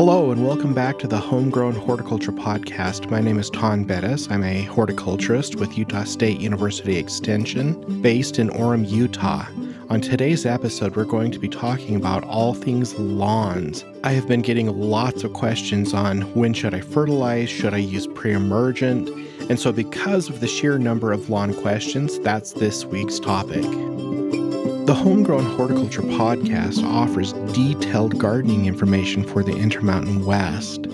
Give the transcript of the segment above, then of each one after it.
Hello, and welcome back to the Homegrown Horticulture Podcast. My name is Taun Beddes. I'm a horticulturist with Utah State University Extension, based in Orem, Utah. On today's episode, we're going to be talking about all things lawns. I have been getting lots of questions on when should I fertilize, should I use pre-emergent, and so because of the sheer number of lawn questions, that's this week's topic. The Homegrown Horticulture Podcast offers detailed gardening information for the Intermountain West,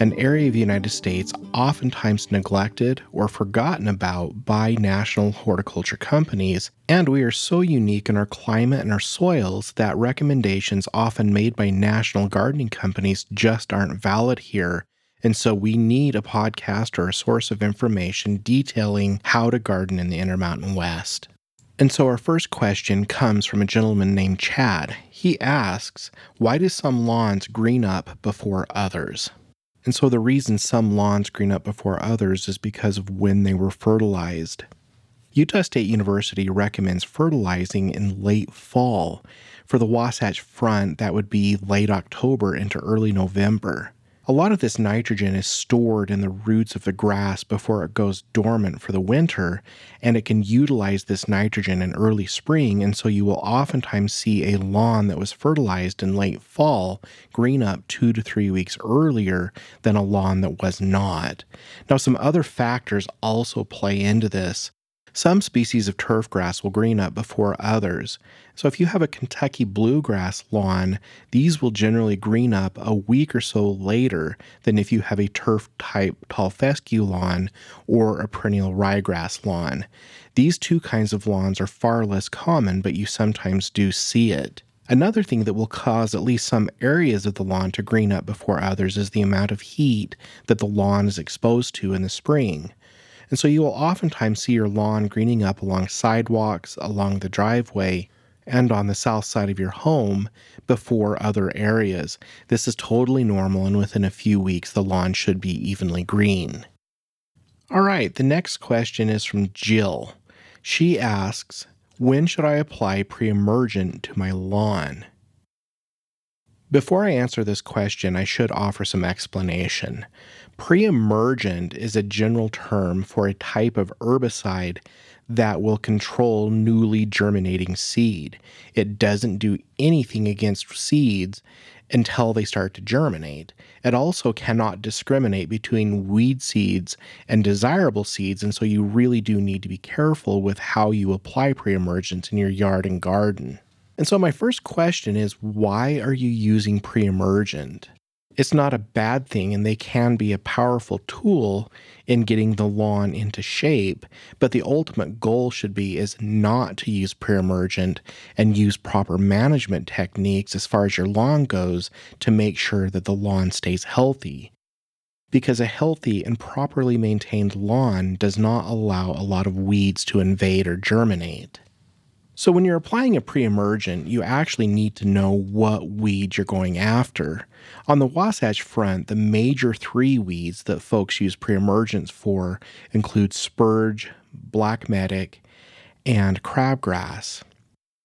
an area of the United States oftentimes neglected or forgotten about by national horticulture companies, and we are so unique in our climate and our soils that recommendations often made by national gardening companies just aren't valid here. And so we need a podcast or a source of information detailing how to garden in the Intermountain West. And so our first question comes from a gentleman named Chad. He asks, Why do some lawns green up before others? And so the reason some lawns green up before others is because of when they were fertilized. Utah State University recommends fertilizing in late fall. For the Wasatch Front, that would be late October into early November. A lot of this nitrogen is stored in the roots of the grass before it goes dormant for the winter, and it can utilize this nitrogen in early spring. And so you will oftentimes see a lawn that was fertilized in late fall green up two to three weeks earlier than a lawn that was not. Now, some other factors also play into this. Some species of turf grass will green up before others. So, if you have a Kentucky bluegrass lawn, these will generally green up a week or so later than if you have a turf type tall fescue lawn or a perennial ryegrass lawn. These two kinds of lawns are far less common, but you sometimes do see it. Another thing that will cause at least some areas of the lawn to green up before others is the amount of heat that the lawn is exposed to in the spring. And so you will oftentimes see your lawn greening up along sidewalks, along the driveway, and on the south side of your home before other areas. This is totally normal, and within a few weeks, the lawn should be evenly green. All right, the next question is from Jill. She asks, When should I apply pre emergent to my lawn? Before I answer this question, I should offer some explanation. Pre emergent is a general term for a type of herbicide that will control newly germinating seed. It doesn't do anything against seeds until they start to germinate. It also cannot discriminate between weed seeds and desirable seeds, and so you really do need to be careful with how you apply pre emergent in your yard and garden. And so, my first question is why are you using pre emergent? it's not a bad thing and they can be a powerful tool in getting the lawn into shape but the ultimate goal should be is not to use pre-emergent and use proper management techniques as far as your lawn goes to make sure that the lawn stays healthy because a healthy and properly maintained lawn does not allow a lot of weeds to invade or germinate so, when you're applying a pre emergent, you actually need to know what weeds you're going after. On the Wasatch Front, the major three weeds that folks use pre emergents for include spurge, black medic, and crabgrass.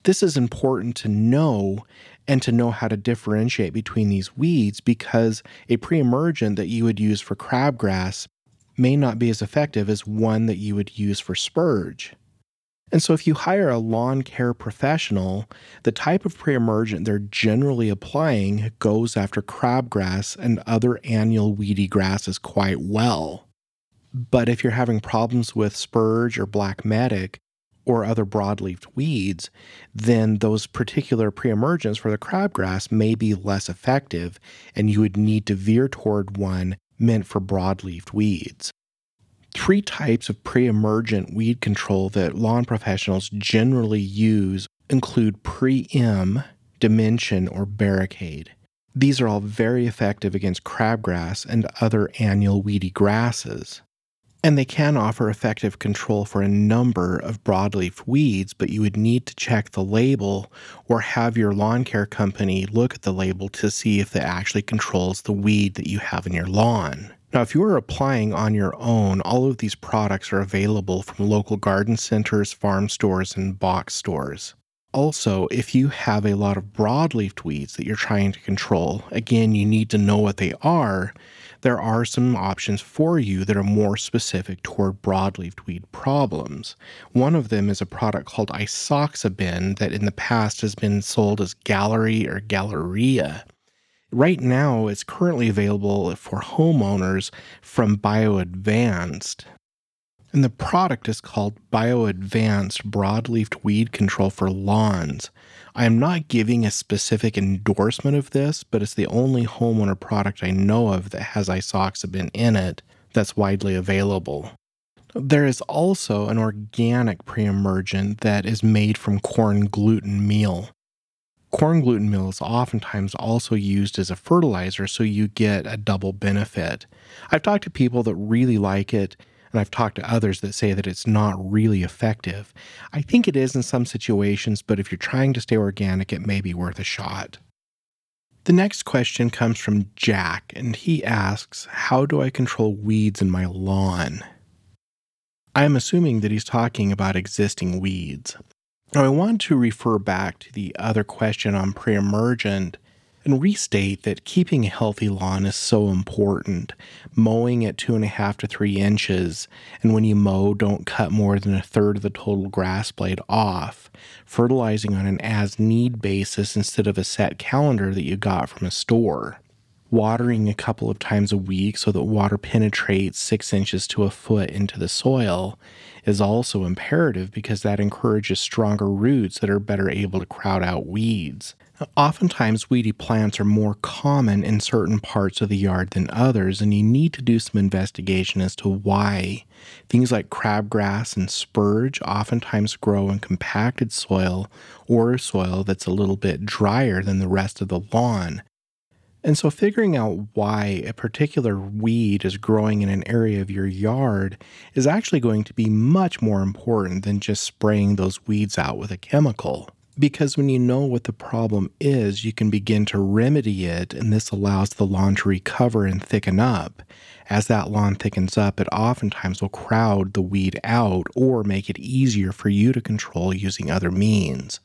This is important to know and to know how to differentiate between these weeds because a pre emergent that you would use for crabgrass may not be as effective as one that you would use for spurge. And so, if you hire a lawn care professional, the type of pre emergent they're generally applying goes after crabgrass and other annual weedy grasses quite well. But if you're having problems with spurge or black medic or other broadleaf weeds, then those particular pre emergents for the crabgrass may be less effective, and you would need to veer toward one meant for broadleaf weeds three types of pre emergent weed control that lawn professionals generally use include Pre-M, dimension, or barricade. These are all very effective against crabgrass and other annual weedy grasses. And they can offer effective control for a number of broadleaf weeds, but you would need to check the label or have your lawn care company look at the label to see if it actually controls the weed that you have in your lawn. Now, if you are applying on your own, all of these products are available from local garden centers, farm stores, and box stores. Also, if you have a lot of broadleaf weeds that you're trying to control, again, you need to know what they are. There are some options for you that are more specific toward broadleaf weed problems. One of them is a product called isoxaben that in the past has been sold as Gallery or Galleria. Right now, it's currently available for homeowners from BioAdvanced. And the product is called BioAdvanced Broadleaf Weed Control for Lawns. I am not giving a specific endorsement of this, but it's the only homeowner product I know of that has isoxaben in it that's widely available. There is also an organic pre emergent that is made from corn gluten meal. Corn gluten meal is oftentimes also used as a fertilizer, so you get a double benefit. I've talked to people that really like it and I've talked to others that say that it's not really effective. I think it is in some situations, but if you're trying to stay organic, it may be worth a shot. The next question comes from Jack, and he asks, How do I control weeds in my lawn? I am assuming that he's talking about existing weeds. Now, I want to refer back to the other question on pre emergent and restate that keeping a healthy lawn is so important. Mowing at two and a half to three inches, and when you mow, don't cut more than a third of the total grass blade off. Fertilizing on an as need basis instead of a set calendar that you got from a store. Watering a couple of times a week so that water penetrates six inches to a foot into the soil is also imperative because that encourages stronger roots that are better able to crowd out weeds. Oftentimes, weedy plants are more common in certain parts of the yard than others, and you need to do some investigation as to why. Things like crabgrass and spurge oftentimes grow in compacted soil or soil that's a little bit drier than the rest of the lawn. And so, figuring out why a particular weed is growing in an area of your yard is actually going to be much more important than just spraying those weeds out with a chemical. Because when you know what the problem is, you can begin to remedy it, and this allows the lawn to recover and thicken up. As that lawn thickens up, it oftentimes will crowd the weed out or make it easier for you to control using other means.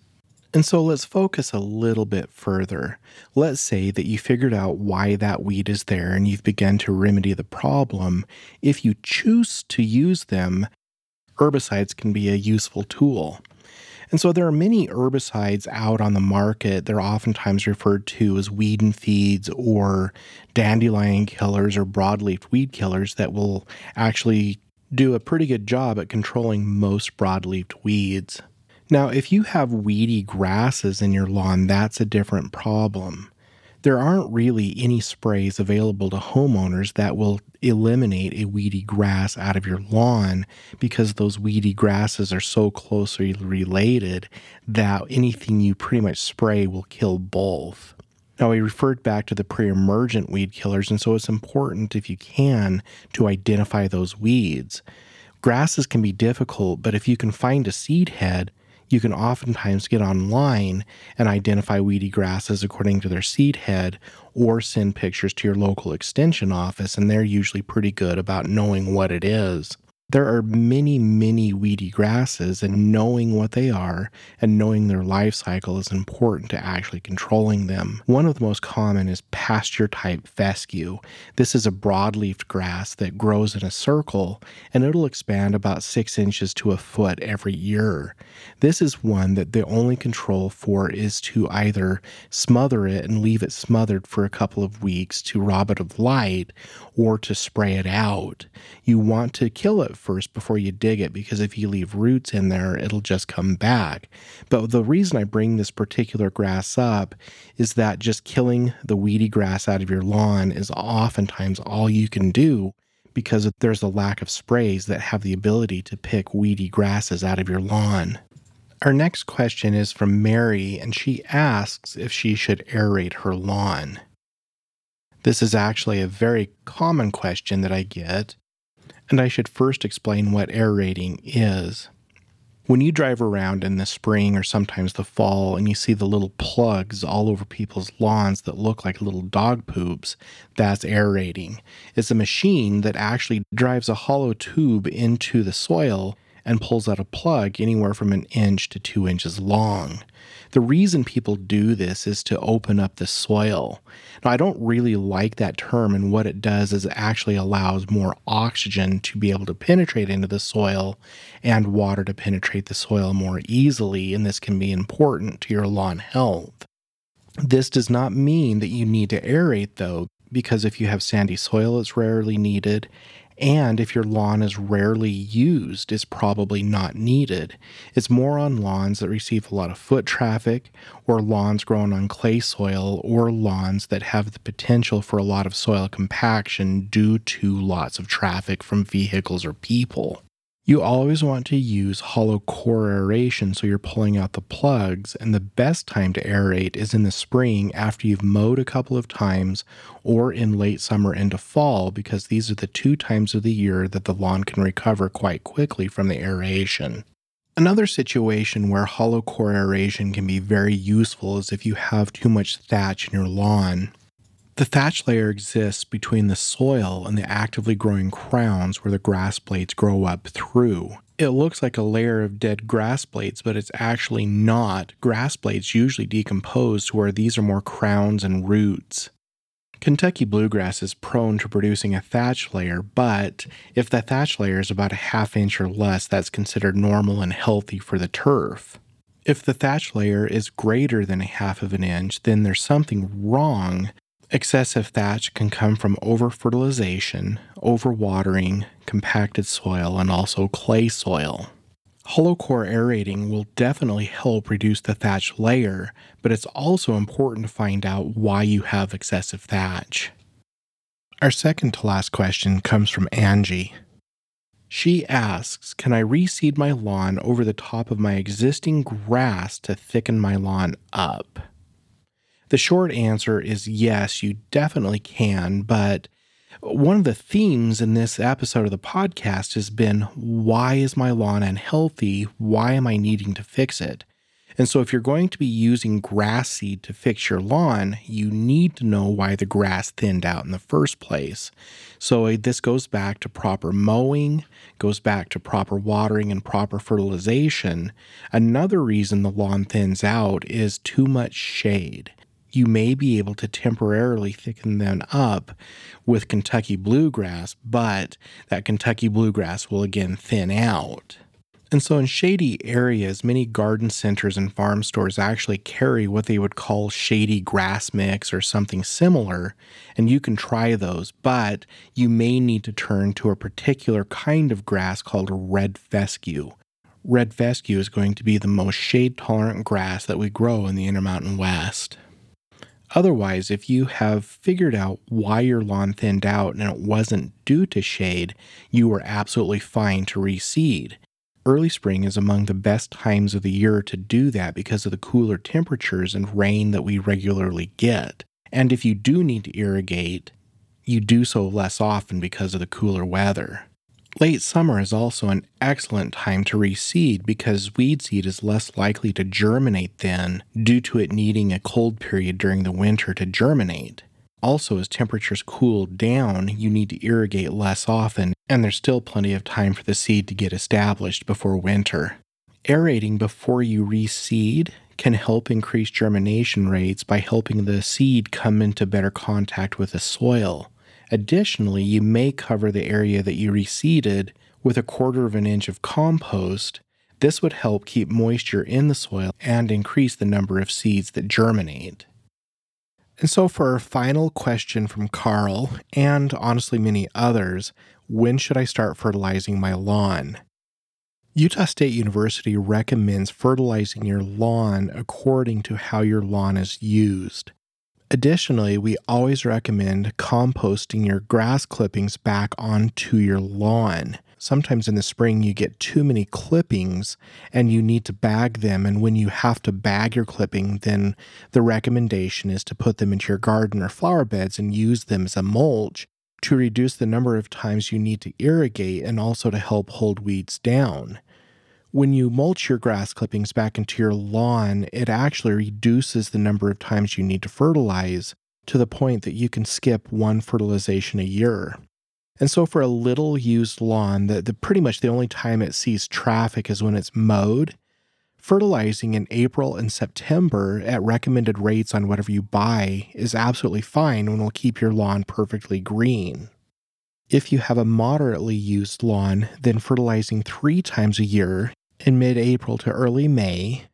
And so let's focus a little bit further. Let's say that you figured out why that weed is there and you've begun to remedy the problem. If you choose to use them, herbicides can be a useful tool. And so there are many herbicides out on the market. They're oftentimes referred to as weed and feeds or dandelion killers or broadleaf weed killers that will actually do a pretty good job at controlling most broadleaf weeds. Now, if you have weedy grasses in your lawn, that's a different problem there aren't really any sprays available to homeowners that will eliminate a weedy grass out of your lawn because those weedy grasses are so closely related that anything you pretty much spray will kill both. Now, we referred back to the pre emergent weed killers, and so it's important, if you can, to identify those weeds. Grasses can be difficult, but if you can find a seed head, you can oftentimes get online and identify weedy grasses according to their seed head or send pictures to your local extension office, and they're usually pretty good about knowing what it is. There are many, many weedy grasses, and knowing what they are and knowing their life cycle is important to actually controlling them. One of the most common is pasture type fescue. This is a broadleafed grass that grows in a circle and it'll expand about six inches to a foot every year. This is one that the only control for is to either smother it and leave it smothered for a couple of weeks to rob it of light or to spray it out. You want to kill it first before you dig it because if you leave roots in there, it'll just come back. But the reason I bring this particular grass up is that just killing the weedy grass out of your lawn is oftentimes all you can do because there's a lack of sprays that have the ability to pick weedy grasses out of your lawn. Our next question is from Mary, and she asks if she should aerate her lawn. This is actually a very common question that I get, and I should first explain what aerating is. When you drive around in the spring or sometimes the fall and you see the little plugs all over people's lawns that look like little dog poops, that's aerating. It's a machine that actually drives a hollow tube into the soil and pulls out a plug anywhere from an inch to two inches long. The reason people do this is to open up the soil. Now, I don't really like that term, and what it does is it actually allows more oxygen to be able to penetrate into the soil and water to penetrate the soil more easily, and this can be important to your lawn health. This does not mean that you need to aerate, though, because if you have sandy soil, it's rarely needed, and if your lawn is rarely used, it's probably not needed. It's more on lawns that receive a lot of foot traffic, or lawns grown on clay soil, or lawns that have the potential for a lot of soil compaction due to lots of traffic from vehicles or people. You always want to use hollow core aeration so you're pulling out the plugs, and the best time to aerate is in the spring after you've mowed a couple of times or in late summer into fall because these are the two times of the year that the lawn can recover quite quickly from the aeration. Another situation where hollow core aeration can be very useful is if you have too much thatch in your lawn. The thatch layer exists between the soil and the actively growing crowns where the grass blades grow up through. It looks like a layer of dead grass blades, but it's actually not. Grass blades usually decompose to where these are more crowns and roots. Kentucky bluegrass is prone to producing a thatch layer, but if the thatch layer is about a half inch or less, that's considered normal and healthy for the turf. If the thatch layer is greater than a half of an inch, then there's something wrong Excessive thatch can come from over fertilization, overwatering, compacted soil, and also clay soil. Hollow core aerating will definitely help reduce the thatch layer, but it's also important to find out why you have excessive thatch. Our second to last question comes from Angie. She asks Can I reseed my lawn over the top of my existing grass to thicken my lawn up? The short answer is yes, you definitely can. But one of the themes in this episode of the podcast has been why is my lawn unhealthy? Why am I needing to fix it? And so, if you're going to be using grass seed to fix your lawn, you need to know why the grass thinned out in the first place. So, uh, this goes back to proper mowing, goes back to proper watering and proper fertilization. Another reason the lawn thins out is too much shade you may be able to temporarily thicken them up with Kentucky bluegrass, but that Kentucky bluegrass will again thin out. And so, in shady areas, many garden centers and farm stores actually carry what they would call shady grass mix or something similar, and you can try those, but you may need to turn to a particular kind of grass called red fescue. Red fescue is going to be the most shade tolerant grass that we grow in the Intermountain West. Otherwise, if you have figured out why your lawn thinned out and it wasn't due to shade, you are absolutely fine to reseed. Early spring is among the best times of the year to do that because of the cooler temperatures and rain that we regularly get. And if you do need to irrigate, you do so less often because of the cooler weather. Late summer is also an excellent time to reseed because weed seed is less likely to germinate then due to it needing a cold period during the winter to germinate. Also, as temperatures cool down, you need to irrigate less often, and there's still plenty of time for the seed to get established before winter. Aerating before you reseed can help increase germination rates by helping the seed come into better contact with the soil. Additionally, you may cover the area that you reseeded with a quarter of an inch of compost. This would help keep moisture in the soil and increase the number of seeds that germinate. And so, for our final question from Carl, and honestly many others, when should I start fertilizing my lawn? Utah State University recommends fertilizing your lawn according to how your lawn is used. Additionally, we always recommend composting your grass clippings back onto your lawn. Sometimes in the spring, you get too many clippings and you need to bag them. And when you have to bag your clipping, then the recommendation is to put them into your garden or flower beds and use them as a mulch to reduce the number of times you need to irrigate and also to help hold weeds down when you mulch your grass clippings back into your lawn, it actually reduces the number of times you need to fertilize to the point that you can skip one fertilization a year. And so, for a little used lawn, the, the pretty much the only time it sees traffic is when it's mowed. Fertilizing in April and September at recommended rates on whatever you buy is absolutely fine and will keep your lawn perfectly green. If you have a moderately used lawn, then fertilizing three times a year in mid April to early May,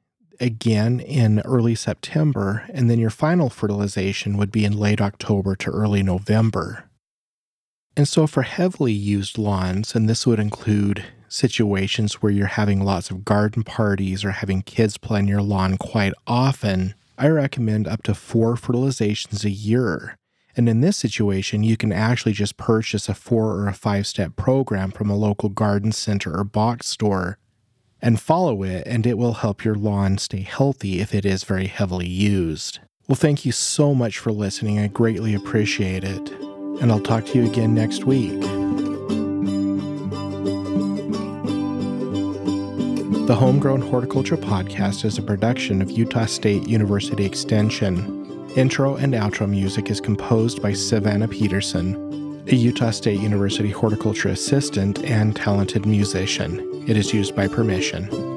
again in early September, and then your final fertilization would be in late October to early November. And so, for heavily used lawns, and this would include situations where you're having lots of garden parties or having kids play on your lawn quite often, I recommend up to four fertilizations a year. And in this situation, you can actually just purchase a four or a five step program from a local garden center or box store and follow it, and it will help your lawn stay healthy if it is very heavily used. Well, thank you so much for listening. I greatly appreciate it and I'll talk to you again next week. The Homegrown Horticulture Podcast is a production of Utah State University Extension. Intro and outro music is composed by Savannah Peterson, a Utah State University horticulture assistant and talented musician. It is used by permission.